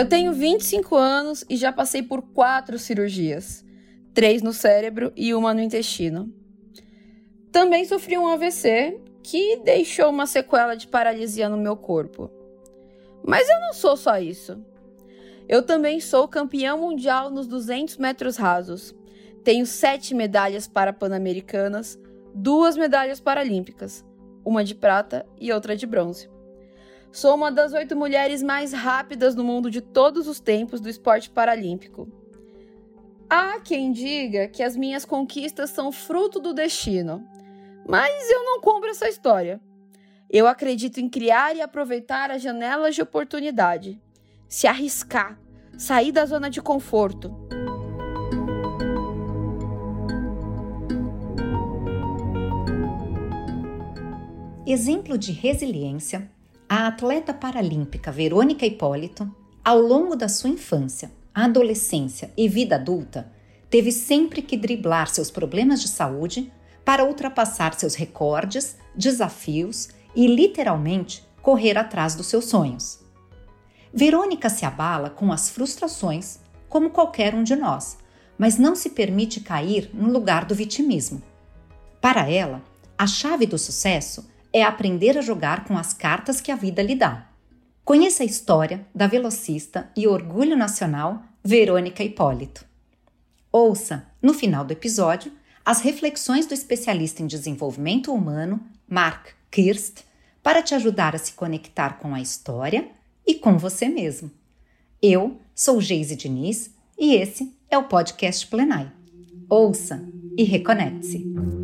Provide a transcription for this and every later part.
Eu tenho 25 anos e já passei por quatro cirurgias: três no cérebro e uma no intestino. Também sofri um AVC que deixou uma sequela de paralisia no meu corpo. Mas eu não sou só isso. Eu também sou campeão mundial nos 200 metros rasos. Tenho sete medalhas para pan-americanas, duas medalhas paralímpicas, uma de prata e outra de bronze. Sou uma das oito mulheres mais rápidas no mundo de todos os tempos do esporte paralímpico. Há quem diga que as minhas conquistas são fruto do destino, mas eu não compro essa história. Eu acredito em criar e aproveitar as janelas de oportunidade, se arriscar, sair da zona de conforto. Exemplo de resiliência, a atleta paralímpica Verônica Hipólito, ao longo da sua infância, adolescência e vida adulta, teve sempre que driblar seus problemas de saúde para ultrapassar seus recordes, desafios e literalmente correr atrás dos seus sonhos. Verônica se abala com as frustrações, como qualquer um de nós, mas não se permite cair no lugar do vitimismo. Para ela, a chave do sucesso é aprender a jogar com as cartas que a vida lhe dá. Conheça a história da velocista e orgulho nacional Verônica Hipólito. Ouça, no final do episódio, as reflexões do especialista em desenvolvimento humano Mark Kirst para te ajudar a se conectar com a história e com você mesmo. Eu sou Geise Diniz e esse é o podcast Plenai. Ouça e reconecte-se.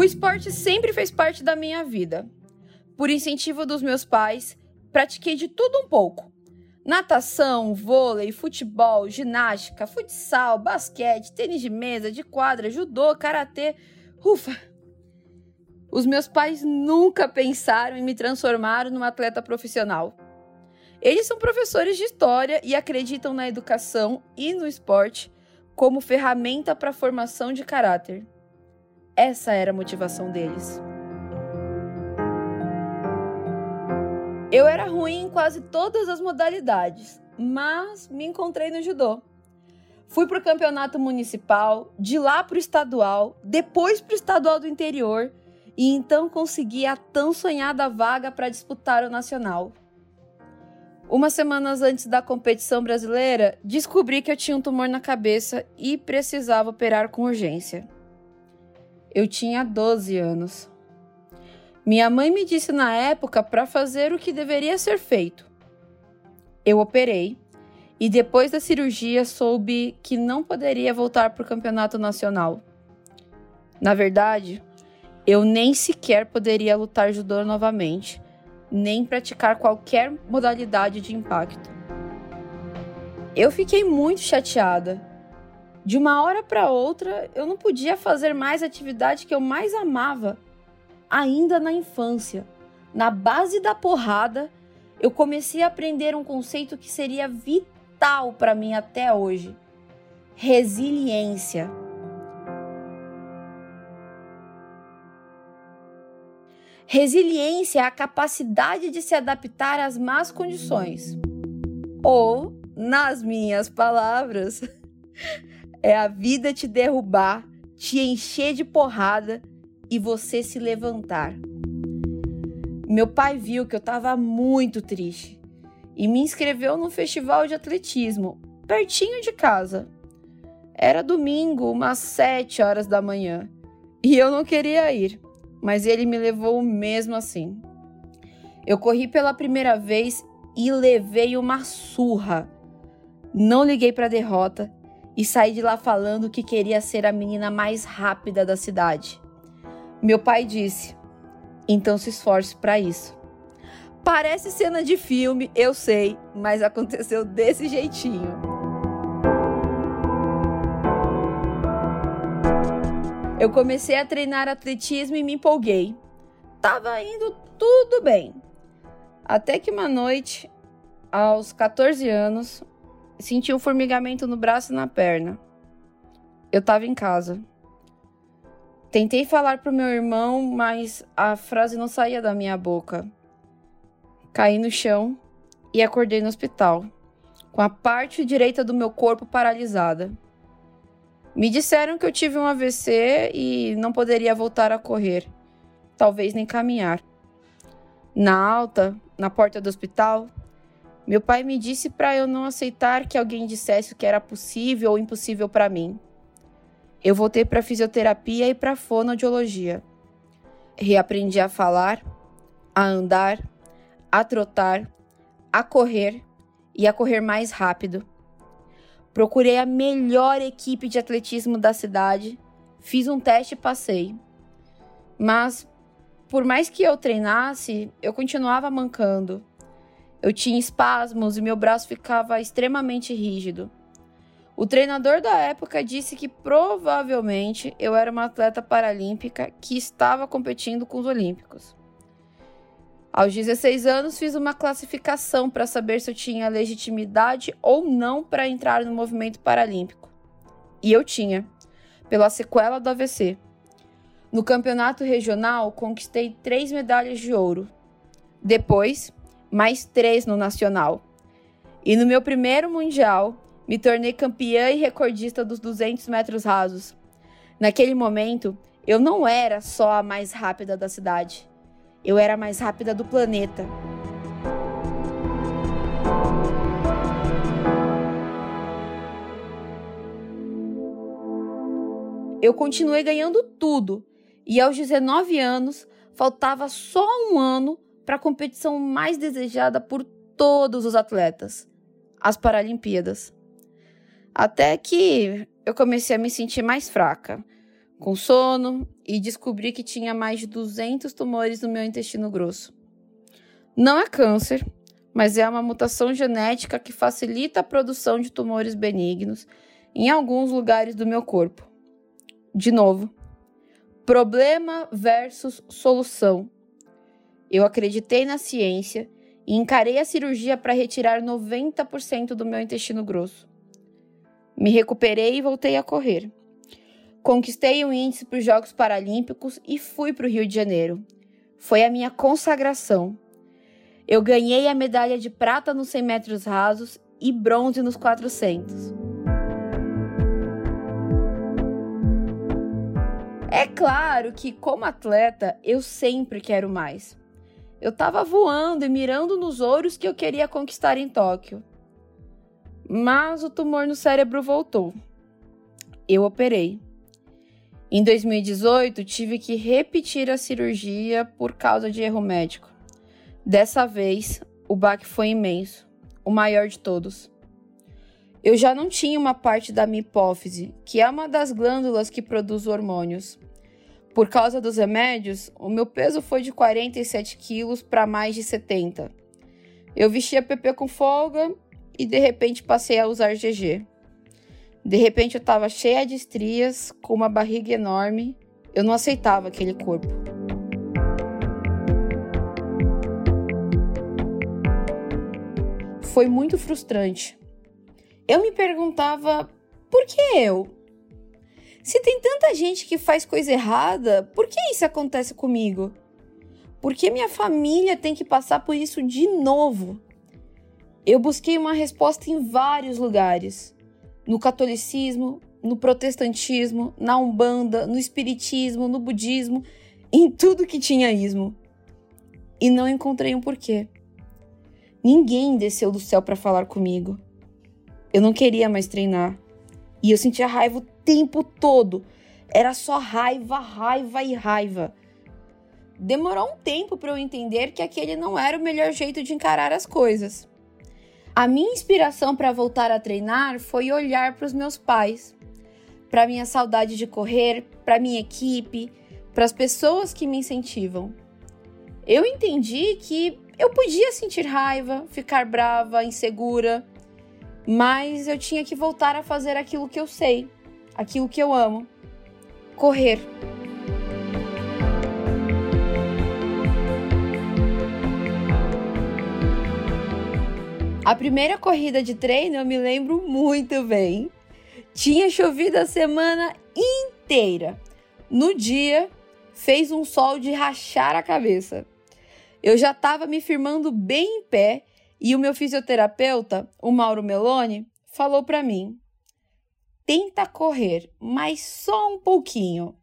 O esporte sempre fez parte da minha vida. Por incentivo dos meus pais, pratiquei de tudo um pouco. Natação, vôlei, futebol, ginástica, futsal, basquete, tênis de mesa, de quadra, judô, karatê. Ufa! Os meus pais nunca pensaram em me transformar numa atleta profissional. Eles são professores de história e acreditam na educação e no esporte como ferramenta para a formação de caráter. Essa era a motivação deles. Eu era ruim em quase todas as modalidades, mas me encontrei no judô. Fui para o campeonato municipal, de lá para o estadual, depois para o estadual do interior e então consegui a tão sonhada vaga para disputar o nacional. Umas semanas antes da competição brasileira, descobri que eu tinha um tumor na cabeça e precisava operar com urgência. Eu tinha 12 anos. Minha mãe me disse na época para fazer o que deveria ser feito. Eu operei e depois da cirurgia soube que não poderia voltar para o campeonato nacional. Na verdade, eu nem sequer poderia lutar judô novamente, nem praticar qualquer modalidade de impacto. Eu fiquei muito chateada de uma hora para outra, eu não podia fazer mais a atividade que eu mais amava, ainda na infância. Na base da porrada, eu comecei a aprender um conceito que seria vital para mim até hoje: resiliência. Resiliência é a capacidade de se adaptar às más condições. Ou, nas minhas palavras, é a vida te derrubar, te encher de porrada e você se levantar. Meu pai viu que eu estava muito triste e me inscreveu no festival de atletismo, pertinho de casa. Era domingo, umas sete horas da manhã, e eu não queria ir, mas ele me levou mesmo assim. Eu corri pela primeira vez e levei uma surra. Não liguei para a derrota e saí de lá falando que queria ser a menina mais rápida da cidade. Meu pai disse: então se esforce para isso. Parece cena de filme, eu sei, mas aconteceu desse jeitinho. Eu comecei a treinar atletismo e me empolguei. Tava indo tudo bem. Até que uma noite, aos 14 anos, Senti um formigamento no braço e na perna. Eu tava em casa. Tentei falar pro meu irmão, mas a frase não saía da minha boca. Caí no chão e acordei no hospital, com a parte direita do meu corpo paralisada. Me disseram que eu tive um AVC e não poderia voltar a correr, talvez nem caminhar. Na alta, na porta do hospital, meu pai me disse para eu não aceitar que alguém dissesse o que era possível ou impossível para mim. Eu voltei para fisioterapia e para fonoaudiologia. Reaprendi a falar, a andar, a trotar, a correr e a correr mais rápido. Procurei a melhor equipe de atletismo da cidade, fiz um teste e passei. Mas, por mais que eu treinasse, eu continuava mancando. Eu tinha espasmos e meu braço ficava extremamente rígido. O treinador da época disse que provavelmente eu era uma atleta paralímpica que estava competindo com os olímpicos. Aos 16 anos, fiz uma classificação para saber se eu tinha legitimidade ou não para entrar no movimento paralímpico. E eu tinha, pela sequela do AVC. No campeonato regional, conquistei três medalhas de ouro. Depois, mais três no nacional. E no meu primeiro mundial, me tornei campeã e recordista dos 200 metros rasos. Naquele momento, eu não era só a mais rápida da cidade. Eu era a mais rápida do planeta. Eu continuei ganhando tudo e aos 19 anos faltava só um ano para a competição mais desejada por todos os atletas, as Paralimpíadas. Até que eu comecei a me sentir mais fraca com sono e descobri que tinha mais de 200 tumores no meu intestino grosso. Não é câncer, mas é uma mutação genética que facilita a produção de tumores benignos em alguns lugares do meu corpo. De novo, problema versus solução. Eu acreditei na ciência e encarei a cirurgia para retirar 90% do meu intestino grosso. Me recuperei e voltei a correr. Conquistei o índice para os Jogos Paralímpicos e fui para o Rio de Janeiro. Foi a minha consagração. Eu ganhei a medalha de prata nos 100 metros rasos e bronze nos 400. É claro que, como atleta, eu sempre quero mais. Eu estava voando e mirando nos ouros que eu queria conquistar em Tóquio. Mas o tumor no cérebro voltou. Eu operei. Em 2018, tive que repetir a cirurgia por causa de erro médico. Dessa vez, o baque foi imenso, o maior de todos. Eu já não tinha uma parte da minha hipófise, que é uma das glândulas que produz hormônios. Por causa dos remédios, o meu peso foi de 47 quilos para mais de 70. Eu vestia PP com folga e de repente passei a usar GG. De repente eu estava cheia de estrias, com uma barriga enorme. Eu não aceitava aquele corpo. Foi muito frustrante. Eu me perguntava por que eu? Se tem tanta gente que faz coisa errada, por que isso acontece comigo? Por que minha família tem que passar por isso de novo? Eu busquei uma resposta em vários lugares no catolicismo, no protestantismo, na umbanda, no espiritismo, no budismo, em tudo que tinha ismo. E não encontrei um porquê. Ninguém desceu do céu para falar comigo. Eu não queria mais treinar. E eu sentia raiva tempo todo. Era só raiva, raiva e raiva. Demorou um tempo para eu entender que aquele não era o melhor jeito de encarar as coisas. A minha inspiração para voltar a treinar foi olhar para os meus pais, para minha saudade de correr, para minha equipe, para as pessoas que me incentivam. Eu entendi que eu podia sentir raiva, ficar brava, insegura, mas eu tinha que voltar a fazer aquilo que eu sei, aquilo que eu amo: correr. A primeira corrida de treino eu me lembro muito bem. Tinha chovido a semana inteira. No dia, fez um sol de rachar a cabeça. Eu já estava me firmando bem em pé e o meu fisioterapeuta, o Mauro Meloni, falou para mim: tenta correr, mas só um pouquinho.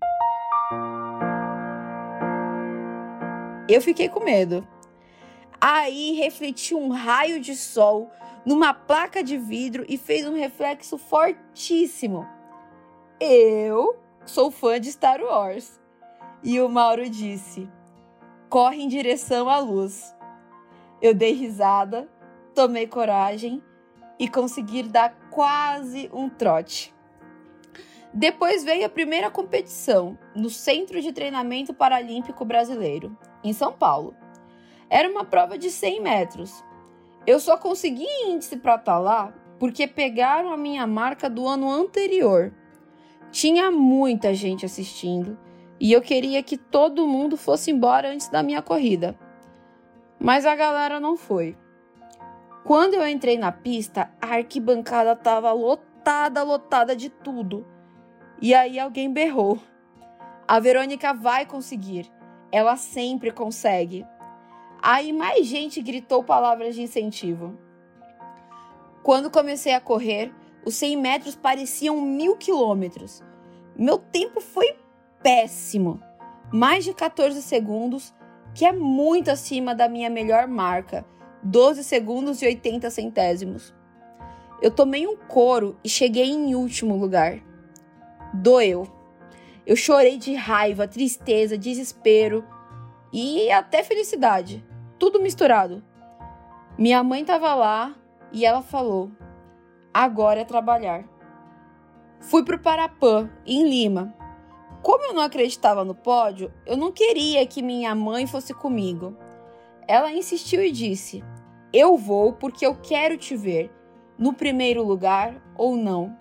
Eu fiquei com medo. Aí refleti um raio de sol numa placa de vidro e fez um reflexo fortíssimo. Eu sou fã de Star Wars. E o Mauro disse: corre em direção à luz. Eu dei risada, tomei coragem e consegui dar quase um trote. Depois veio a primeira competição no Centro de Treinamento Paralímpico Brasileiro, em São Paulo. Era uma prova de 100 metros. Eu só consegui índice para estar tá lá porque pegaram a minha marca do ano anterior. Tinha muita gente assistindo e eu queria que todo mundo fosse embora antes da minha corrida. Mas a galera não foi. Quando eu entrei na pista, a arquibancada estava lotada, lotada de tudo. E aí alguém berrou: A Verônica vai conseguir. Ela sempre consegue. Aí mais gente gritou palavras de incentivo. Quando comecei a correr, os 100 metros pareciam mil quilômetros. Meu tempo foi péssimo. Mais de 14 segundos, que é muito acima da minha melhor marca, 12 segundos e 80 centésimos. Eu tomei um couro e cheguei em último lugar. Doeu. Eu chorei de raiva, tristeza, desespero e até felicidade, tudo misturado. Minha mãe estava lá e ela falou: agora é trabalhar. Fui para o Parapã, em Lima, como eu não acreditava no pódio, eu não queria que minha mãe fosse comigo. Ela insistiu e disse: Eu vou porque eu quero te ver, no primeiro lugar ou não.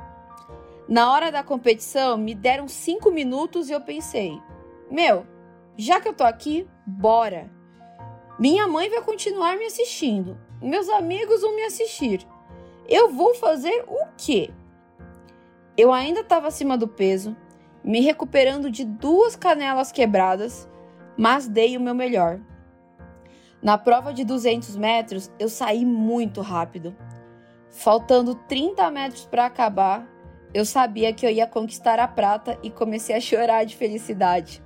Na hora da competição, me deram cinco minutos e eu pensei: Meu, já que eu tô aqui, bora. Minha mãe vai continuar me assistindo, meus amigos vão me assistir. Eu vou fazer o quê? Eu ainda estava acima do peso, me recuperando de duas canelas quebradas, mas dei o meu melhor. Na prova de 200 metros, eu saí muito rápido. Faltando 30 metros para acabar, eu sabia que eu ia conquistar a prata e comecei a chorar de felicidade.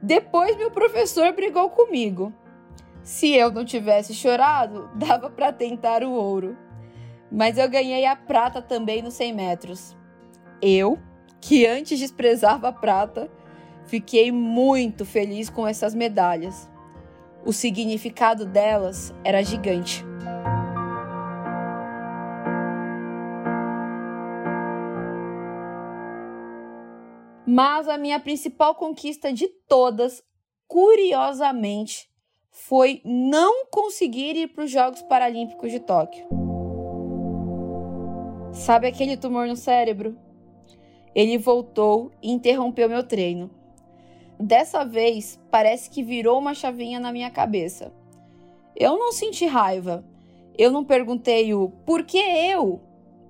Depois, meu professor brigou comigo. Se eu não tivesse chorado, dava para tentar o ouro. Mas eu ganhei a prata também nos 100 metros. Eu, que antes desprezava a prata, fiquei muito feliz com essas medalhas. O significado delas era gigante. Mas a minha principal conquista de todas, curiosamente, foi não conseguir ir para os Jogos Paralímpicos de Tóquio. Sabe aquele tumor no cérebro? Ele voltou e interrompeu meu treino. Dessa vez, parece que virou uma chavinha na minha cabeça. Eu não senti raiva. Eu não perguntei o por que eu?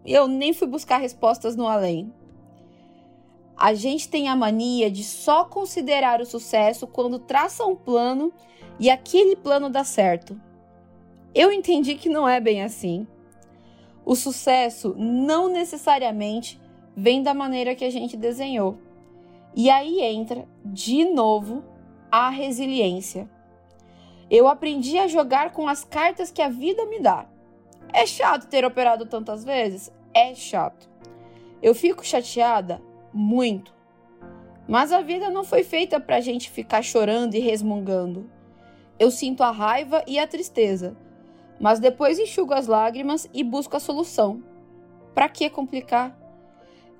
Eu nem fui buscar respostas no além. A gente tem a mania de só considerar o sucesso quando traça um plano e aquele plano dá certo. Eu entendi que não é bem assim. O sucesso não necessariamente vem da maneira que a gente desenhou. E aí entra, de novo, a resiliência. Eu aprendi a jogar com as cartas que a vida me dá. É chato ter operado tantas vezes? É chato. Eu fico chateada? Muito. Mas a vida não foi feita para a gente ficar chorando e resmungando. Eu sinto a raiva e a tristeza, mas depois enxugo as lágrimas e busco a solução. Para que complicar?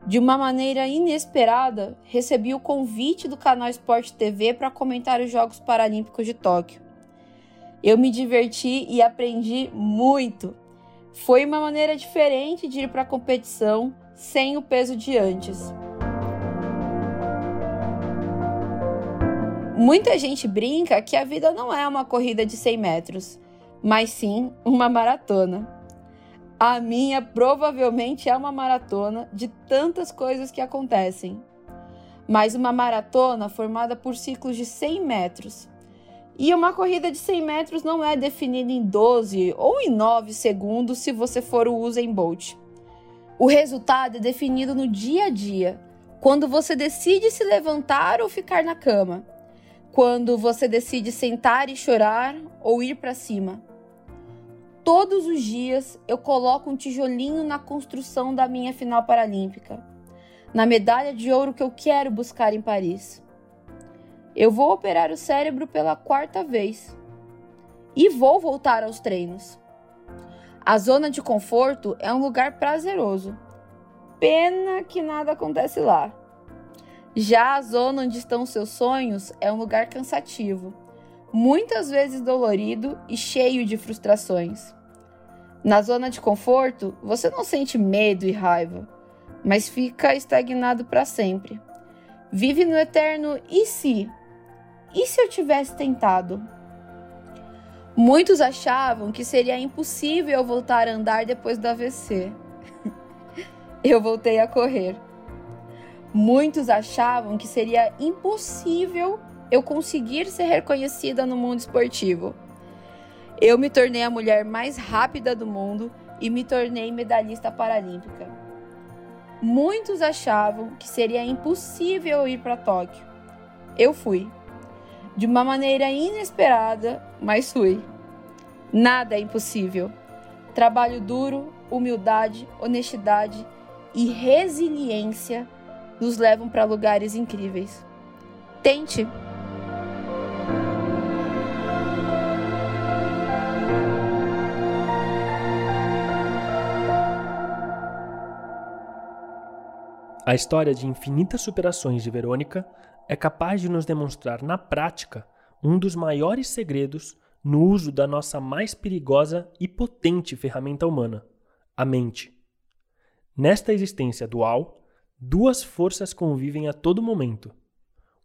De uma maneira inesperada, recebi o convite do canal Sport TV para comentar os Jogos Paralímpicos de Tóquio. Eu me diverti e aprendi muito. Foi uma maneira diferente de ir para a competição sem o peso de antes. Muita gente brinca que a vida não é uma corrida de 100 metros, mas sim uma maratona. A minha provavelmente é uma maratona de tantas coisas que acontecem. mas uma maratona formada por ciclos de 100 metros. E uma corrida de 100 metros não é definida em 12 ou em 9 segundos se você for o Usain Bolt. O resultado é definido no dia a dia, quando você decide se levantar ou ficar na cama, quando você decide sentar e chorar ou ir para cima. Todos os dias eu coloco um tijolinho na construção da minha final paralímpica, na medalha de ouro que eu quero buscar em Paris. Eu vou operar o cérebro pela quarta vez e vou voltar aos treinos. A zona de conforto é um lugar prazeroso. Pena que nada acontece lá. Já a zona onde estão seus sonhos é um lugar cansativo, muitas vezes dolorido e cheio de frustrações. Na zona de conforto, você não sente medo e raiva, mas fica estagnado para sempre. Vive no eterno e se e se eu tivesse tentado? Muitos achavam que seria impossível voltar a andar depois do AVC. eu voltei a correr. Muitos achavam que seria impossível eu conseguir ser reconhecida no mundo esportivo. Eu me tornei a mulher mais rápida do mundo e me tornei medalhista paralímpica. Muitos achavam que seria impossível ir para Tóquio. Eu fui de uma maneira inesperada, mas fui. Nada é impossível. Trabalho duro, humildade, honestidade e resiliência nos levam para lugares incríveis. Tente! A história de infinitas superações de Verônica é capaz de nos demonstrar na prática um dos maiores segredos no uso da nossa mais perigosa e potente ferramenta humana, a mente. Nesta existência dual, duas forças convivem a todo momento.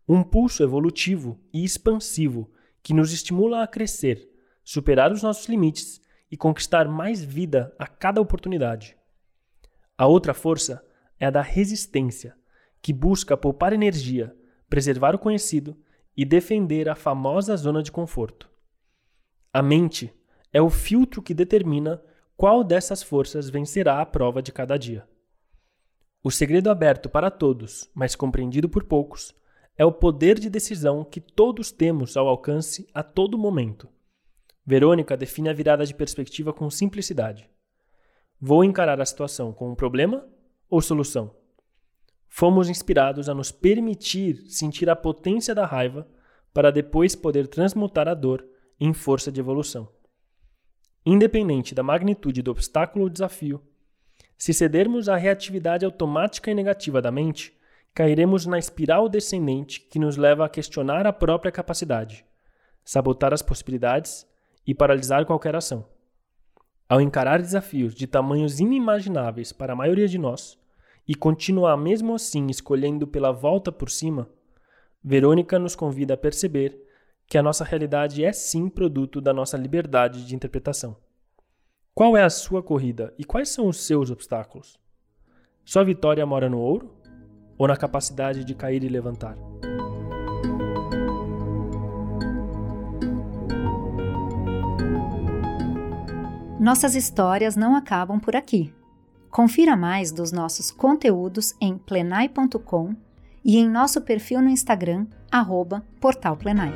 Um pulso evolutivo e expansivo que nos estimula a crescer, superar os nossos limites e conquistar mais vida a cada oportunidade. A outra força é a da resistência, que busca poupar energia preservar o conhecido e defender a famosa zona de conforto. A mente é o filtro que determina qual dessas forças vencerá a prova de cada dia. O segredo aberto para todos, mas compreendido por poucos, é o poder de decisão que todos temos ao alcance a todo momento. Verônica define a virada de perspectiva com simplicidade. Vou encarar a situação com um problema ou solução? fomos inspirados a nos permitir sentir a potência da raiva para depois poder transmutar a dor em força de evolução. Independente da magnitude do obstáculo ou desafio, se cedermos à reatividade automática e negativa da mente, cairemos na espiral descendente que nos leva a questionar a própria capacidade, sabotar as possibilidades e paralisar qualquer ação. Ao encarar desafios de tamanhos inimagináveis para a maioria de nós, e continuar mesmo assim escolhendo pela volta por cima, Verônica nos convida a perceber que a nossa realidade é sim produto da nossa liberdade de interpretação. Qual é a sua corrida e quais são os seus obstáculos? Sua vitória mora no ouro ou na capacidade de cair e levantar? Nossas histórias não acabam por aqui. Confira mais dos nossos conteúdos em plenai.com e em nosso perfil no Instagram, arroba Portal Plenai.